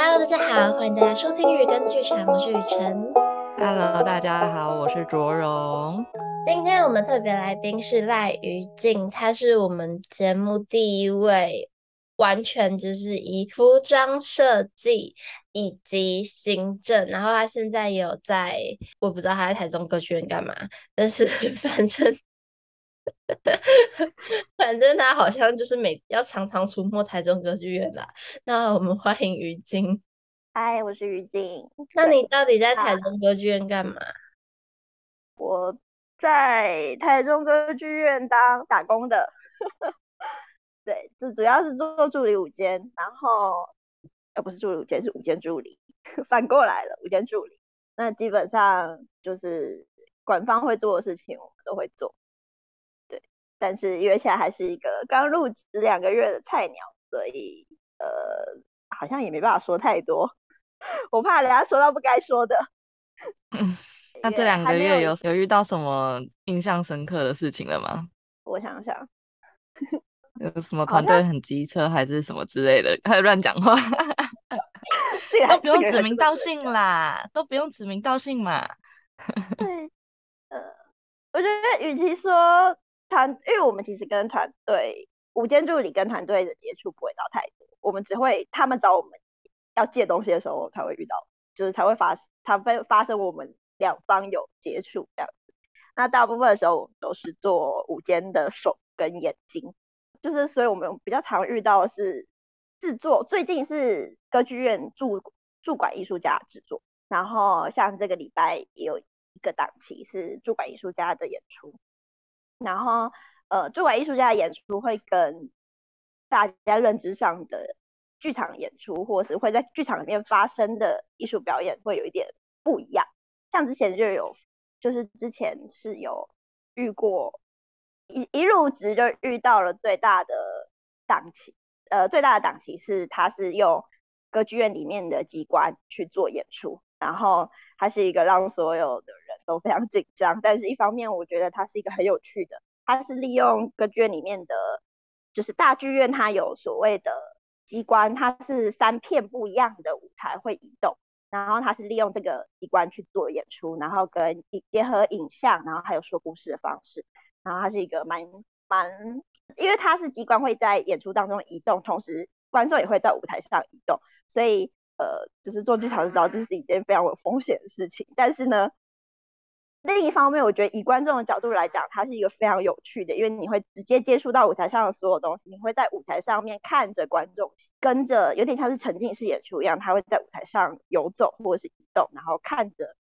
Hello，大家好，欢迎大家收听日更剧场，我是雨辰。Hello，大家好，我是卓荣。今天我们特别来宾是赖于静，她是我们节目第一位完全就是以服装设计以及行政，然后她现在也有在，我不知道她在台中歌剧院干嘛，但是 反正。反正他好像就是每要常常出没台中歌剧院啦。那我们欢迎于晶。嗨，我是于晶。那你到底在台中歌剧院干嘛？我在台中歌剧院当打工的。对，这主要是做助理舞监，然后呃不是助理舞监，是舞监助理，反过来了，舞监助理。那基本上就是管方会做的事情，我们都会做。但是因为现在还是一个刚入职两个月的菜鸟，所以呃好像也没办法说太多，我怕人家说到不该说的。嗯，那这两个月有有遇到什么印象深刻的事情了吗？我想想，有什么团队很机车还是什么之类的，开始乱讲话，都不用指名道姓啦，都不用指名道姓嘛。对，呃，我觉得与其说。团，因为我们其实跟团队午间助理跟团队的接触不会到太多，我们只会他们找我们要借东西的时候才会遇到，就是才会发，才会发生我们两方有接触这样子。那大部分的时候我们都是做午间的手跟眼睛，就是所以我们比较常遇到的是制作，最近是歌剧院驻驻馆艺术家制作，然后像这个礼拜也有一个档期是驻馆艺术家的演出。然后，呃，驻馆艺术家的演出会跟大家认知上的剧场演出，或是会在剧场里面发生的艺术表演，会有一点不一样。像之前就有，就是之前是有遇过，一一入职就遇到了最大的档期，呃，最大的档期是他是用歌剧院里面的机关去做演出，然后它是一个让所有的都非常紧张，但是一方面我觉得它是一个很有趣的，它是利用歌剧院里面的，就是大剧院它有所谓的机关，它是三片不一样的舞台会移动，然后它是利用这个机关去做演出，然后跟结合影像，然后还有说故事的方式，然后它是一个蛮蛮，因为它是机关会在演出当中移动，同时观众也会在舞台上移动，所以。呃，就是做剧场就知道这是一件非常有风险的事情。但是呢，另一方面，我觉得以观众的角度来讲，它是一个非常有趣的，因为你会直接接触到舞台上的所有东西，你会在舞台上面看着观众，跟着有点像是沉浸式演出一样，他会在舞台上游走或者是移动，然后看着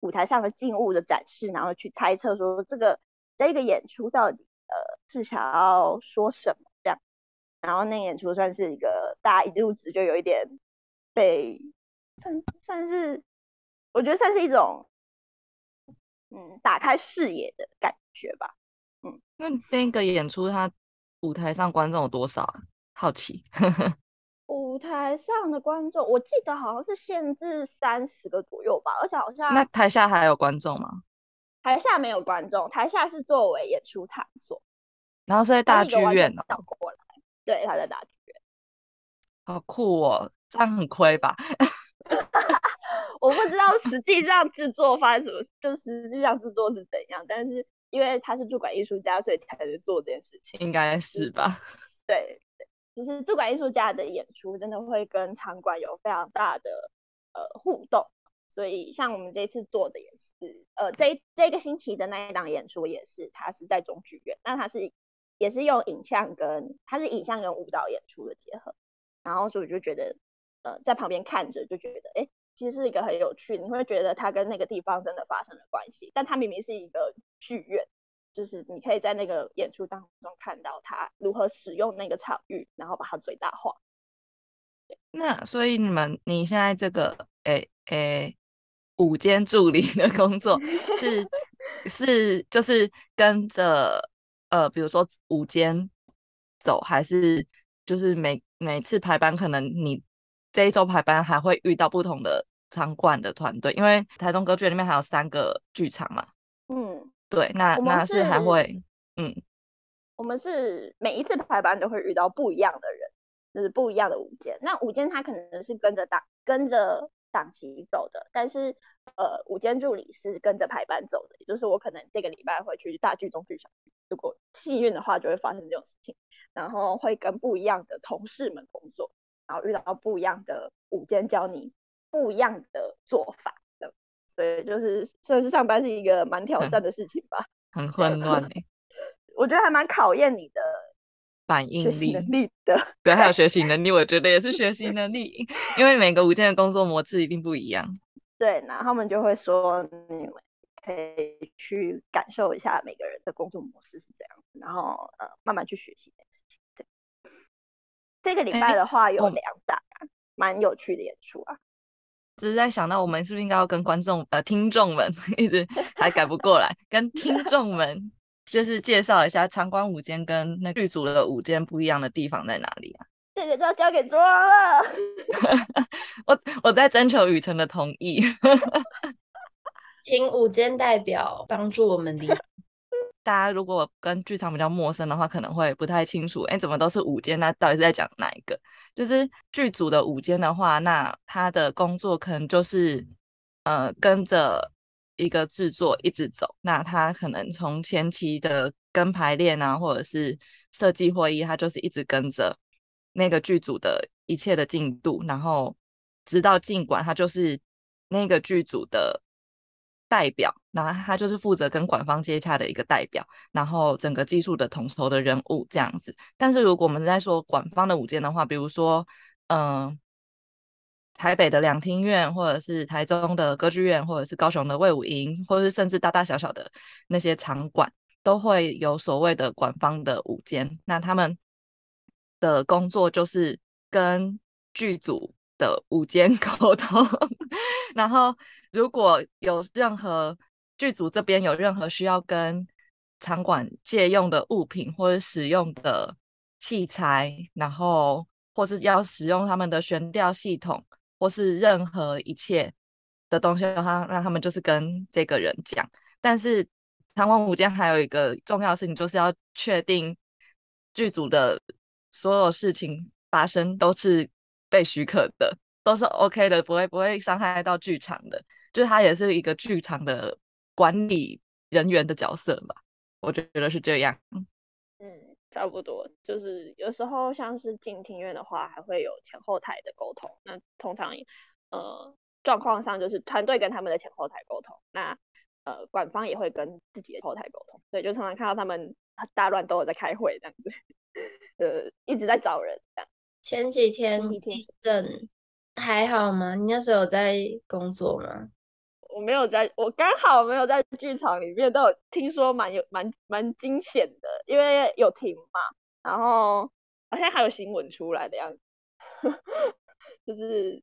舞台上的静物的展示，然后去猜测说这个这个演出到底呃是想要说什么这样。然后那演出算是一个大家一入职就有一点。被算算是，我觉得算是一种，嗯，打开视野的感觉吧。嗯，那那个演出，它舞台上观众有多少啊？好奇。舞台上的观众，我记得好像是限制三十个左右吧，而且好像。那台下还有观众吗？台下没有观众，台下是作为演出场所。然后是在大剧院呢？过来，对，他在大剧院。好酷哦！这样很亏吧？我不知道实际上制作发生什么，就实际上制作是怎样。但是因为他是驻馆艺术家，所以才能做这件事情。应该是吧？对对，其实驻馆艺术家的演出真的会跟场馆有非常大的呃互动。所以像我们这次做的也是，呃，这这个星期的那一档演出也是，它是在中剧院，那它是也是用影像跟它是影像跟舞蹈演出的结合，然后所以我就觉得。呃，在旁边看着就觉得，哎，其实是一个很有趣，你会觉得它跟那个地方真的发生了关系。但它明明是一个剧院，就是你可以在那个演出当中看到它如何使用那个场域，然后把它最大化。那所以你们你现在这个，诶诶午间助理的工作 是是就是跟着呃，比如说午间走，还是就是每每次排班可能你。这一周排班还会遇到不同的场馆的团队，因为台中歌剧院里面还有三个剧场嘛。嗯，对，那是那是还会，嗯，我们是每一次排班都会遇到不一样的人，就是不一样的舞间。那舞间他可能是跟着档跟着档期走的，但是呃，舞间助理是跟着排班走的，也就是我可能这个礼拜会去大剧、中剧、小剧，如果幸运的话就会发生这种事情，然后会跟不一样的同事们工作，然后遇到不一样的午间教你不一样的做法的，所以就是算是上班是一个蛮挑战的事情吧，很，混乱哎。我觉得还蛮考验你的反应力能力的，对，还有学习 能力，我觉得也是学习能力，因为每个午间的工作模式一定不一样。对，然后他们就会说，你们可以去感受一下每个人的工作模式是怎样，然后呃，慢慢去学习这件事情。对，这个礼拜的话有两档，蛮有趣的演出啊。只是在想到我们是不是应该要跟观众呃听众们一直还改不过来，跟听众们。就是介绍一下场馆舞间跟那剧组的舞间不一样的地方在哪里啊？这个就要交给庄了。我我在征求雨辰的同意，请舞间代表帮助我们理解。大家如果跟剧场比较陌生的话，可能会不太清楚。哎，怎么都是午间？那到底是在讲哪一个？就是剧组的午间的话，那他的工作可能就是呃跟着。一个制作一直走，那他可能从前期的跟排练啊，或者是设计会议，他就是一直跟着那个剧组的一切的进度，然后直到尽管他就是那个剧组的代表，那他就是负责跟馆方接洽的一个代表，然后整个技术的统筹的人物这样子。但是如果我们在说馆方的舞间的话，比如说，嗯、台北的两厅院，或者是台中的歌剧院，或者是高雄的卫武营，或者是甚至大大小小的那些场馆，都会有所谓的馆方的舞间。那他们的工作就是跟剧组的舞间 沟通，然后如果有任何剧组这边有任何需要跟场馆借用的物品或者使用的器材，然后或是要使用他们的悬吊系统。或是任何一切的东西，让他让他们就是跟这个人讲。但是场馆舞间还有一个重要事情，就是要确定剧组的所有事情发生都是被许可的，都是 OK 的，不会不会伤害到剧场的。就是它也是一个剧场的管理人员的角色吧，我觉得是这样。嗯。差不多，就是有时候像是进庭院的话，还会有前后台的沟通。那通常，呃，状况上就是团队跟他们的前后台沟通，那呃，馆方也会跟自己的后台沟通，所以就常常看到他们大乱都有在开会这样子，呃，一直在找人这样。前几天地震还好吗？你那时候有在工作吗？我没有在，我刚好没有在剧场里面，都有听说蛮有蛮蛮惊险的，因为有停嘛，然后好像还有新闻出来的样子，就是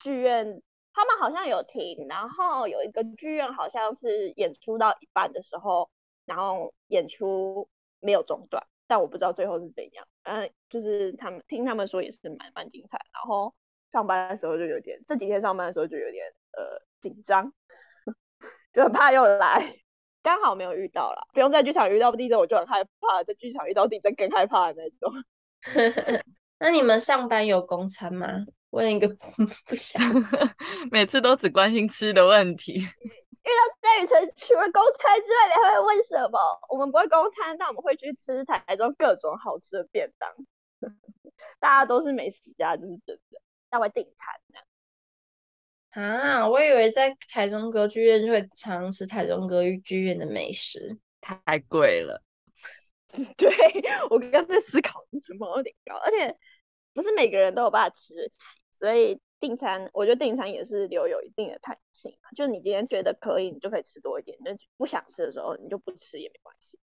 剧院他们好像有停，然后有一个剧院好像是演出到一半的时候，然后演出没有中断，但我不知道最后是怎样，嗯，就是他们听他们说也是蛮蛮精彩，然后上班的时候就有点，这几天上班的时候就有点呃。紧张，就很怕又来，刚好没有遇到啦。不用在剧场遇到地震，我就很害怕；在剧场遇到地震更害怕的那种。那你们上班有公餐吗？问一个 不想，每次都只关心吃的问题。遇到在雨辰除了公餐之外，你还会问什么？我们不会公餐，但我们会去吃台中各种好吃的便当。大家都是美食家，就是真的。那会订餐啊，我以为在台中歌剧院就会常吃台中歌剧院的美食，太贵了。对，我刚刚在思考成本有点高，而且不是每个人都有办法吃得起，所以订餐，我觉得订餐也是留有一定的弹性嘛。就你今天觉得可以，你就可以吃多一点；那不想吃的时候，你就不吃也没关系。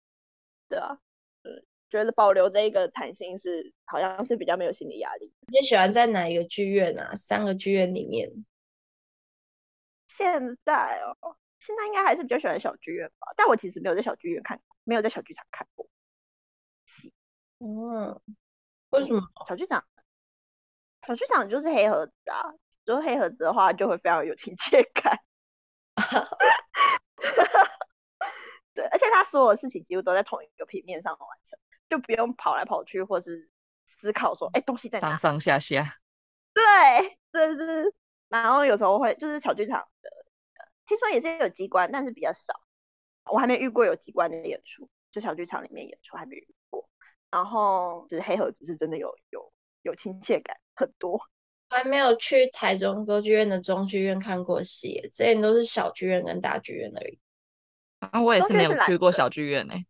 对啊，嗯，觉得保留这一个弹性是好像是比较没有心理压力。你喜欢在哪一个剧院啊？三个剧院里面？现在哦，现在应该还是比较喜欢小剧院吧，但我其实没有在小剧院看过，没有在小剧场看过。嗯，为什么？小剧场，小剧场就是黑盒子啊，如果黑盒子的话就会非常有亲切感。对，而且他所有的事情几乎都在同一个平面上完成，就不用跑来跑去或是思考说，哎，东西在哪？上上下下。对，这是。然后有时候会就是小剧场的，听说也是有机关，但是比较少。我还没遇过有机关的演出，就小剧场里面演出还没遇过。然后就是黑盒子是真的有有有亲切感很多。还没有去台中歌剧院的中剧院看过戏，之前都是小剧院跟大剧院而已。啊，我也是没有去过小剧院呢、欸。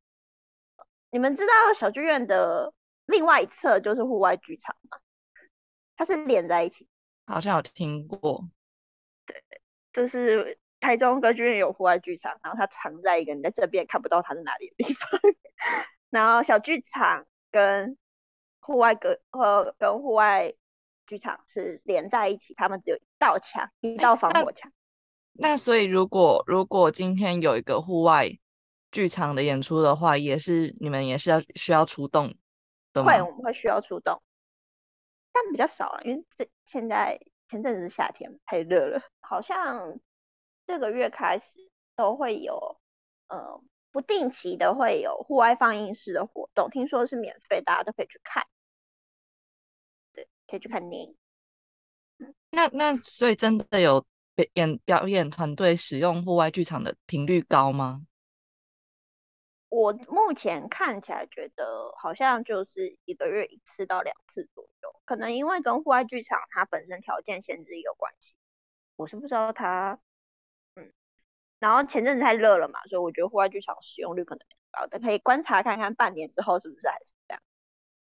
你们知道小剧院的另外一侧就是户外剧场吗？它是连在一起。好像有听过。对，就是台中歌剧院有户外剧场，然后它藏在一个你在这边看不到它在哪里的地方。然后小剧场跟户外歌和跟户外剧场是连在一起，他们只有一道墙，一道防火墙。那所以，如果如果今天有一个户外剧场的演出的话，也是你们也是要需要出动的吗？会，我们会需要出动，但比较少了，因为这现在前阵子是夏天，太热了。好像这个月开始都会有，呃，不定期的会有户外放映室的活动，听说是免费，大家都可以去看。对，可以去看电影。那那所以真的有。演表演团队使用户外剧场的频率高吗？我目前看起来觉得好像就是一个月一次到两次左右，可能因为跟户外剧场它本身条件限制有关系。我是不知道它，嗯，然后前阵子太热了嘛，所以我觉得户外剧场使用率可能高但，可以观察看看半年之后是不是还是这样。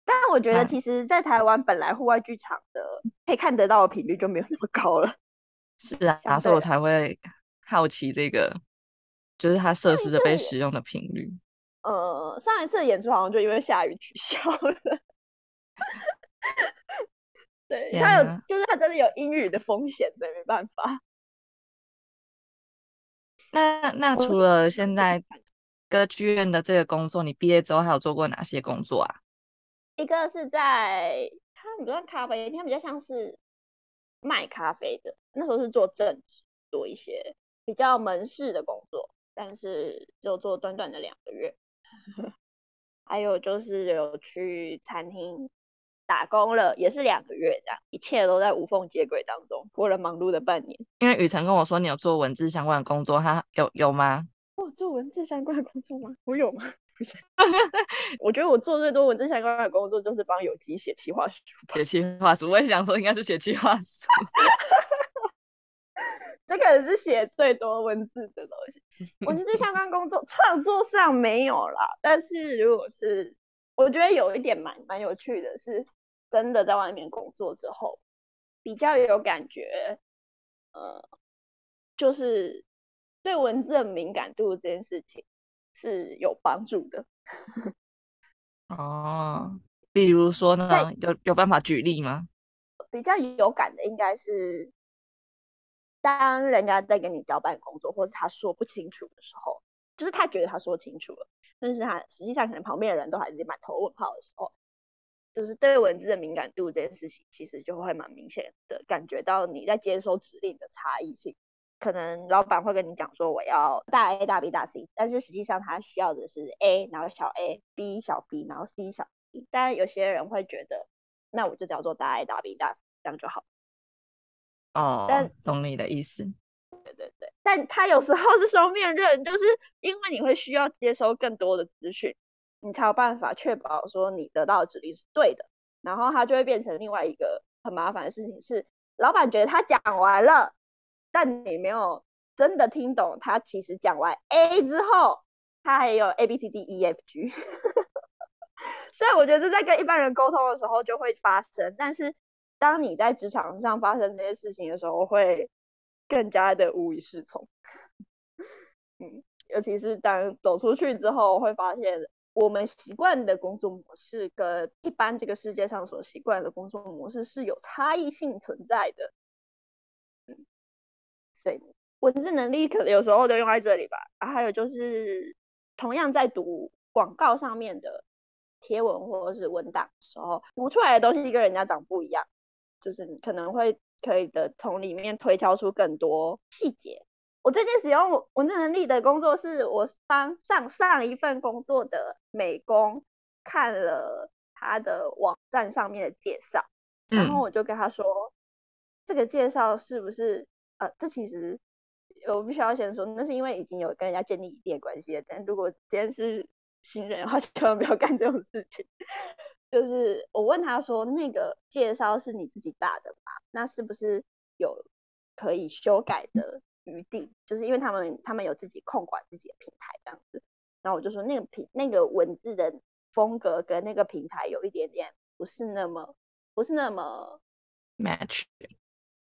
但我觉得其实，在台湾本来户外剧场的可以看得到的频率就没有那么高了。是啊，所以我才会好奇这个，就是它设施的被使用的频率。呃，上一次演出好像就因为下雨取消了。对，它有，就是它真的有阴雨的风险，所以没办法。那那除了现在歌剧院的这个工作，你毕业之后还有做过哪些工作啊？一个是在它不算咖啡店，它比较像是。卖咖啡的，那时候是做正职，做一些比较门市的工作，但是就做短短的两个月。还有就是有去餐厅打工了，也是两个月这样，一切都在无缝接轨当中，过了忙碌的半年。因为雨辰跟我说你有做文字相关的工作，他有有吗？我做文字相关的工作吗？我有吗？我觉得我做最多文字相关的工作就是帮有机写企划书。写企划书，我也想说应该是写企划书。这可能是写最多文字的东西。文字相关工作创作上没有啦，但是如果是我觉得有一点蛮蛮有趣的是，真的在外面工作之后比较有感觉，呃，就是对文字的敏感度这件事情。是有帮助的哦，比如说呢，有有办法举例吗？比较有感的应该是，当人家在跟你交办工作，或是他说不清楚的时候，就是他觉得他说清楚了，但是他实际上可能旁边的人都还是满头问号的时候，就是对文字的敏感度这件事情，其实就会蛮明显的感觉到你在接收指令的差异性。可能老板会跟你讲说，我要大 A 大 B 大 C，但是实际上他需要的是 A，然后小 A，B 小 B，然后 C 小 B。但有些人会觉得，那我就只要做大 A 大 B 大 C，这样就好。哦，但懂你的意思。对对对，但他有时候是双面刃，就是因为你会需要接收更多的资讯，你才有办法确保说你得到的指令是对的，然后他就会变成另外一个很麻烦的事情是，老板觉得他讲完了。但你没有真的听懂，他其实讲完 A 之后，他还有 A B C D E F G。所以我觉得在跟一般人沟通的时候就会发生，但是当你在职场上发生这些事情的时候，会更加的无以适从。嗯，尤其是当走出去之后，会发现我们习惯的工作模式跟一般这个世界上所习惯的工作模式是有差异性存在的。对，文字能力可能有时候都用在这里吧。啊，还有就是，同样在读广告上面的贴文或者是文档的时候，读出来的东西跟人家长不一样，就是你可能会可以的从里面推敲出更多细节。我最近使用文字能力的工作是我帮上上一份工作的美工看了他的网站上面的介绍，然后我就跟他说，嗯、这个介绍是不是呃，这其实我必须要先说，那是因为已经有跟人家建立一定关系了。但如果今天是新人的话，千万不要干这种事情。就是我问他说，那个介绍是你自己打的吧？那是不是有可以修改的余地？就是因为他们他们有自己控管自己的平台这样子。然后我就说那个平那个文字的风格跟那个平台有一点点不是那么不是那么 match，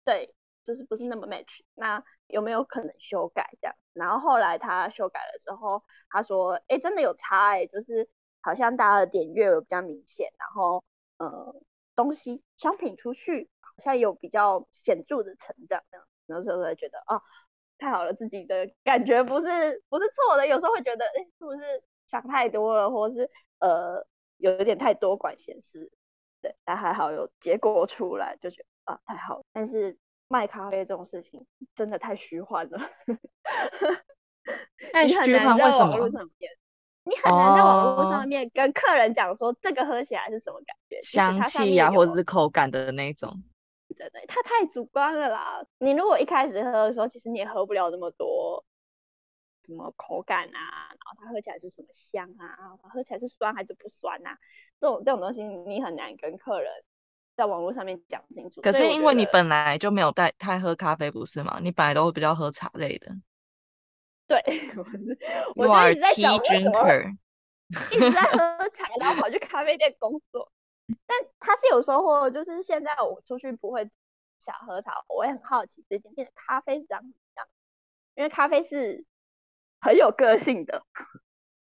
对，就是不是那么 match。那有没有可能修改这样？然后后来他修改了之后，他说，哎，真的有差哎，就是。好像大家的点阅有比较明显，然后呃东西商品出去好像有比较显著的成长，这样，然后时候才觉得啊太好了，自己的 感觉不是不是错的，有时候会觉得哎是不是想太多了，或是呃有一点太多管闲事，对，但还好有结果出来，就觉得啊太好了，但是卖咖啡这种事情真的太虚幻了，太虚幻为什么？你很难在网络上面跟客人讲说这个喝起来是什么感觉，香气呀，或者是口感的那种。对对，它太主观了啦。你如果一开始喝的时候，其实你也喝不了那么多，什么口感啊，然后它喝起来是什么香啊，喝起来是酸还是不酸啊？这种这种东西你很难跟客人在网络上面讲清楚。可是因为你本来就没有带太喝咖啡，不是吗？你本来都会比较喝茶类的。对，我是我就一直在想为什么 一直在喝茶，然后跑去咖啡店工作。但他是有收获，就是现在我出去不会想喝茶，我也很好奇这间店的咖啡是怎么样，因为咖啡是很有个性的。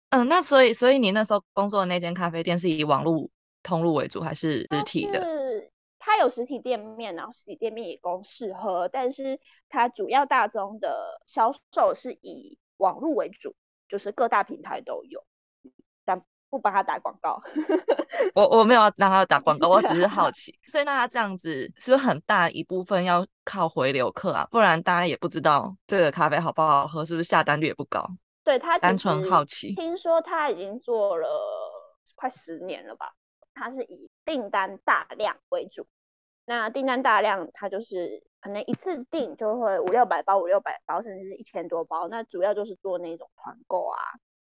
嗯，那所以所以你那时候工作的那间咖啡店是以网络通路为主，还是实体的？它有实体店面，然后实体店面也供试喝，但是它主要大宗的销售是以网络为主，就是各大平台都有，但不帮他打广告。我我没有让他打广告，我只是好 奇。所以那他这样子是不是很大一部分要靠回流客啊？不然大家也不知道这个咖啡好不好喝，是不是下单率也不高？对，他单纯好奇。听说他已经做了快十年了吧？他是以订单大量为主。那订单大量，他就是可能一次订就会五六百包、五六百包，甚至是一千多包。那主要就是做那种团购啊，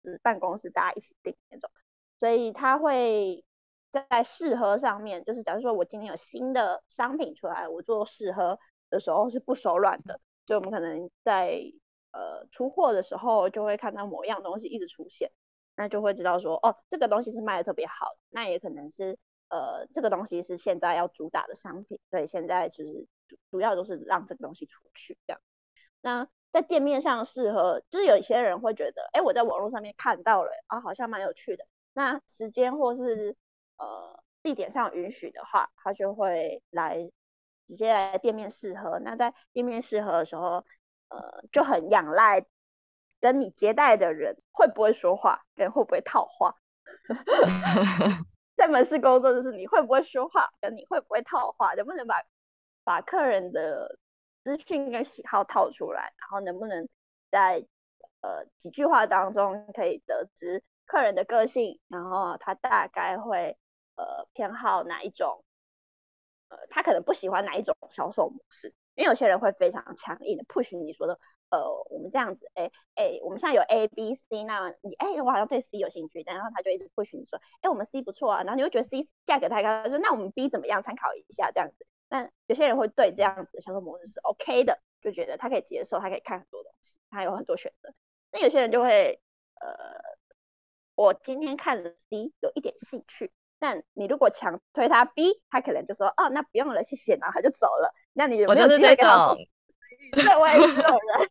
就是办公室大家一起订那种。所以他会在试喝上面，就是假如说我今天有新的商品出来，我做试喝的时候是不手软的。所以我们可能在呃出货的时候，就会看到某样东西一直出现，那就会知道说，哦，这个东西是卖的特别好，那也可能是。呃，这个东西是现在要主打的商品，所以现在其实主主要都是让这个东西出去这样。那在店面上试喝，就是有一些人会觉得，哎，我在网络上面看到了啊，好像蛮有趣的。那时间或是呃地点上允许的话，他就会来直接来店面试喝。那在店面试喝的时候，呃，就很仰赖跟你接待的人会不会说话，跟会不会套话。在门市工作就是你会不会说话，跟你会不会套话，能不能把把客人的资讯跟喜好套出来，然后能不能在呃几句话当中可以得知客人的个性，然后他大概会呃偏好哪一种，呃他可能不喜欢哪一种销售模式，因为有些人会非常强硬的 push 你说的。呃，我们这样子，哎哎，我们现在有 A、B、C，那你哎，我好像对 C 有兴趣，然后他就一直 push 你说，哎，我们 C 不错啊，然后你会觉得 C 价格太高，他说那我们 B 怎么样？参考一下这样子。那有些人会对这样子的销售模式是 OK 的，就觉得他可以接受，他可以看很多东西，他有很多选择。那有些人就会，呃，我今天看了 C 有一点兴趣，但你如果强推他 B，他可能就说，哦，那不用了，谢谢，然后他就走了。那你有没有机会跟他？对，我也是这种人。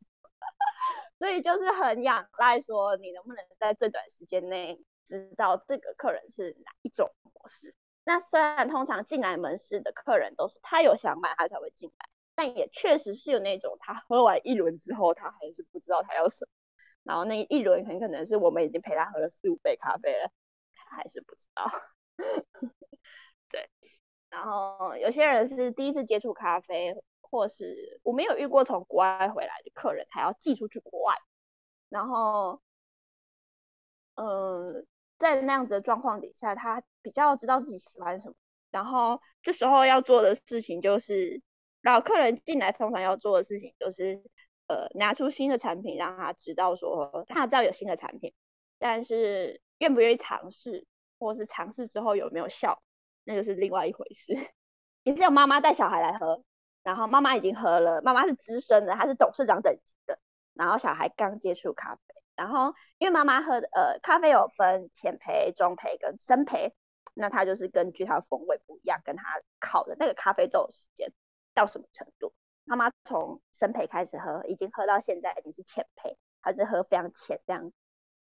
所以就是很仰赖说，你能不能在最短时间内知道这个客人是哪一种模式。那虽然通常进来门市的客人都是他有想买他才会进来，但也确实是有那种他喝完一轮之后，他还是不知道他要什么。然后那一轮很可能是我们已经陪他喝了四五杯咖啡了，他还是不知道。对，然后有些人是第一次接触咖啡。或是我没有遇过从国外回来的客人，还要寄出去国外，然后，嗯、在那样子的状况底下，他比较知道自己喜欢什么。然后这时候要做的事情就是，然后客人进来通常要做的事情就是，呃，拿出新的产品让他知道说他知道有新的产品，但是愿不愿意尝试，或是尝试之后有没有效，那个是另外一回事。也是有妈妈带小孩来喝，然后妈妈已经喝了，妈妈是资深的，她是董事长等级的，然后小孩刚接触咖啡，然后因为妈妈喝的呃咖啡有分浅焙、中焙跟深焙。那它就是根据它的风味不一样，跟它烤的那个咖啡豆时间到什么程度。妈妈从生培开始喝，已经喝到现在已经是浅培，她是喝非常浅、非常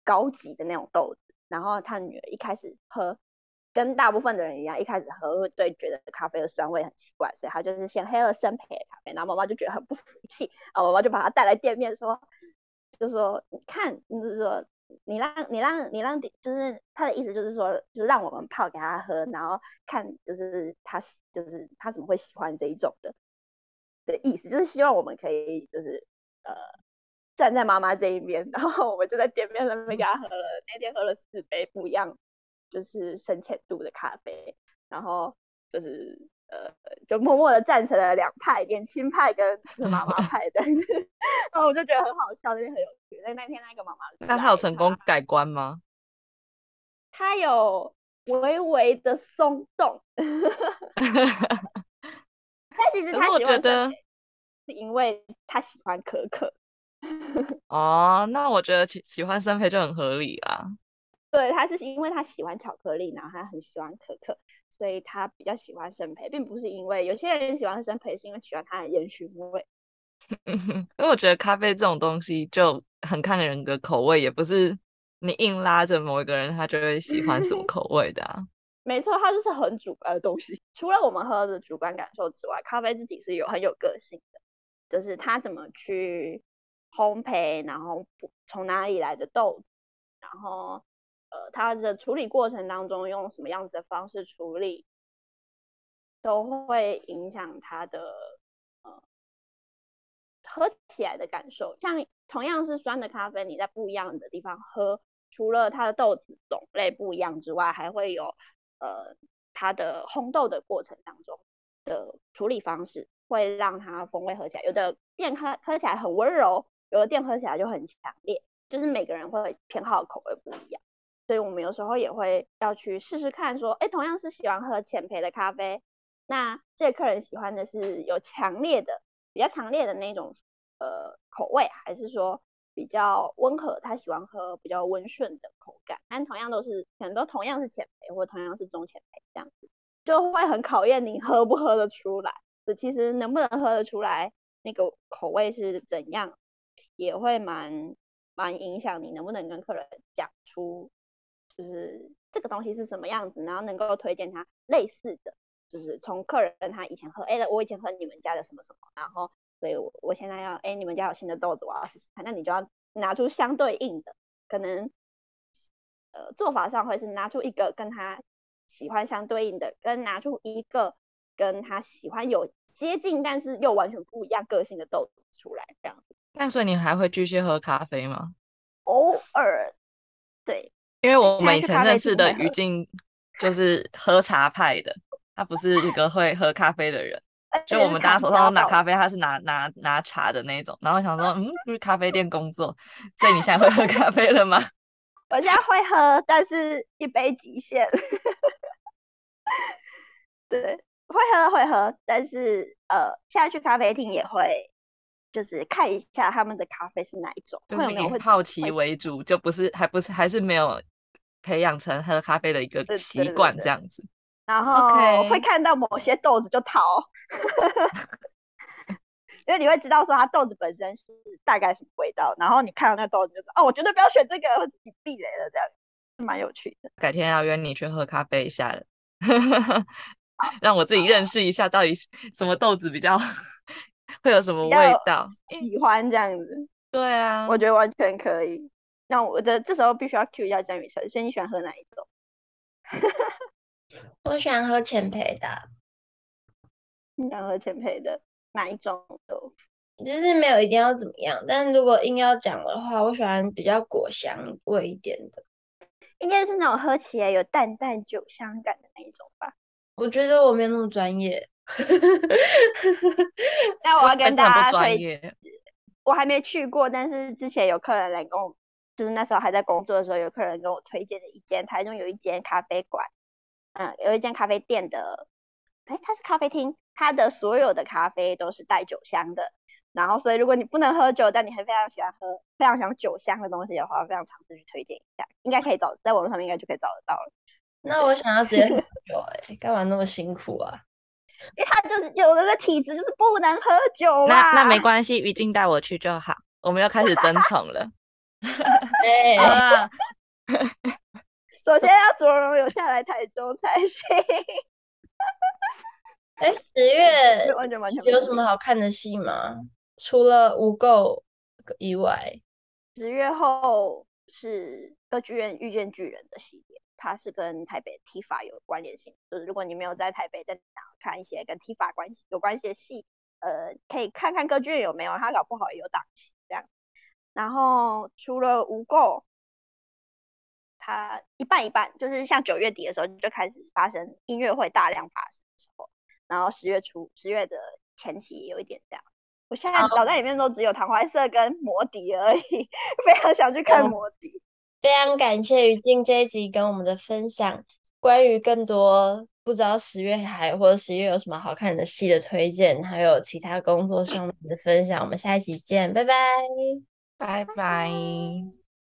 高级的那种豆子。然后她女儿一开始喝，跟大部分的人一样，一开始喝会对觉得咖啡的酸味很奇怪，所以她就是先喝了生培的咖啡。然后妈妈就觉得很不服气，然后妈妈就把她带来店面说，就说你看，就是说。你让你让你让，就是他的意思就是说，就是让我们泡给他喝，然后看就是他就是他怎么会喜欢这一种的的意思，就是希望我们可以就是呃站在妈妈这一边，然后我们就在店面上面给他喝了，那天喝了四杯不一样，就是深浅度的咖啡，然后就是。呃，就默默的站成了两派，年轻派跟妈妈 派的，然后我就觉得很好笑，那天很有趣。那那天那个妈妈，那他有成功改观吗？他有微微的松动，但其实他觉得是因为他喜欢可可。哦，那我觉得喜喜欢生培就很合理啊。对，他是因为他喜欢巧克力，然后他很喜欢可可。所以他比较喜欢生培，并不是因为有些人喜欢生培，是因为喜欢它的烟熏味。因为我觉得咖啡这种东西就很看人的口味，也不是你硬拉着某一个人，他就会喜欢什么 口味的啊。没错，它就是很主观的东西。除了我们喝的主观感受之外，咖啡自己是有很有个性的，就是它怎么去烘焙，然后从哪里来的豆，然后。呃，它的处理过程当中用什么样子的方式处理，都会影响它的呃喝起来的感受。像同样是酸的咖啡，你在不一样的地方喝，除了它的豆子种类不一样之外，还会有呃它的烘豆的过程当中的处理方式，会让它风味喝起来。有的店喝喝起来很温柔，有的店喝起来就很强烈，就是每个人会偏好口味不一样。所以我们有时候也会要去试试看，说，哎，同样是喜欢喝浅焙的咖啡，那这客人喜欢的是有强烈的、比较强烈的那种呃口味，还是说比较温和，他喜欢喝比较温顺的口感？但同样都是，可能都同样是浅焙，或同样是中浅焙这样子，就会很考验你喝不喝得出来。其实能不能喝得出来，那个口味是怎样，也会蛮蛮影响你能不能跟客人讲出。就是这个东西是什么样子，然后能够推荐他类似的，就是从客人跟他以前喝，哎，我以前喝你们家的什么什么，然后所以我我现在要，哎，你们家有新的豆子，我要试试看，那你就要拿出相对应的，可能呃做法上会是拿出一个跟他喜欢相对应的，跟拿出一个跟他喜欢有接近，但是又完全不一样个性的豆子出来，这样子。那所以你还会继续喝咖啡吗？偶尔，对。因为我们以前认识的于静就是喝茶派的，他不是一个会喝咖啡的人。就我们大家手上都拿咖啡，他是拿拿拿茶的那种。然后想说，嗯，不是咖啡店工作，所以你现在会喝咖啡了吗？我现在会喝，但是一杯极限。对，会喝会喝，但是呃，现在去咖啡厅也会。就是看一下他们的咖啡是哪一种，就是以好奇为主，就不是还不是还是没有培养成喝咖啡的一个习惯这样子。然后会看到某些豆子就逃，因为你会知道说它豆子本身是大概什么味道，然后你看到那豆子就说哦，我绝对不要选这个，自己避雷了，这样蛮有趣的。改天要约你去喝咖啡一下了，让我自己认识一下到底 什么豆子比较。会有什么味道？喜欢这样子，对啊，我觉得完全可以。那我的这时候必须要 cue 一下江雨晨，先你喜欢喝哪一种？我喜欢喝浅焙的。你喜欢喝浅焙的哪一种豆腐？就是没有一定要怎么样，但如果硬要讲的话，我喜欢比较果香味一点的。应该是那种喝起来有淡淡酒香感的那一种吧。我觉得我没有那么专业。那我要跟大家推荐，我还没去过，但是之前有客人来跟我，就是那时候还在工作的时候，有客人跟我推荐的一间台中有一间咖啡馆，嗯，有一间咖啡店的，哎，它是咖啡厅，它的所有的咖啡都是带酒香的。然后，所以如果你不能喝酒，但你还非常喜欢喝非常喜欢酒香的东西的话，非常尝试去推荐一下，应该可以找在网络上面应该就可以找得到了。那我想要直接喝 酒，哎，干嘛那么辛苦啊？因为他就是有人的体质就是不能喝酒嘛。那那没关系，于静带我去就好。我们要开始争宠了。对啊。首先要卓荣有下来台中才行。哎，十月有什么好看的戏吗？除了无垢以外，十月后是歌剧院遇见巨人的系列，它是跟台北 TIFA 有关联性。就是如果你没有在台北，但想看一些跟 TIFA 关系有关系的戏，呃，可以看看歌剧院有没有，它搞不好也有档期这样。然后除了无垢，它一半一半，就是像九月底的时候就开始发生音乐会大量发生的时候。然后十月初，十月的前期也有一点这样。我现在脑袋里面都只有唐怀瑟跟魔笛而已，非常想去看魔笛。非常感谢于静这一集跟我们的分享，关于更多不知道十月还或者十月有什么好看的戏的推荐，还有其他工作上面的分享。我们下一集见，拜拜，拜拜。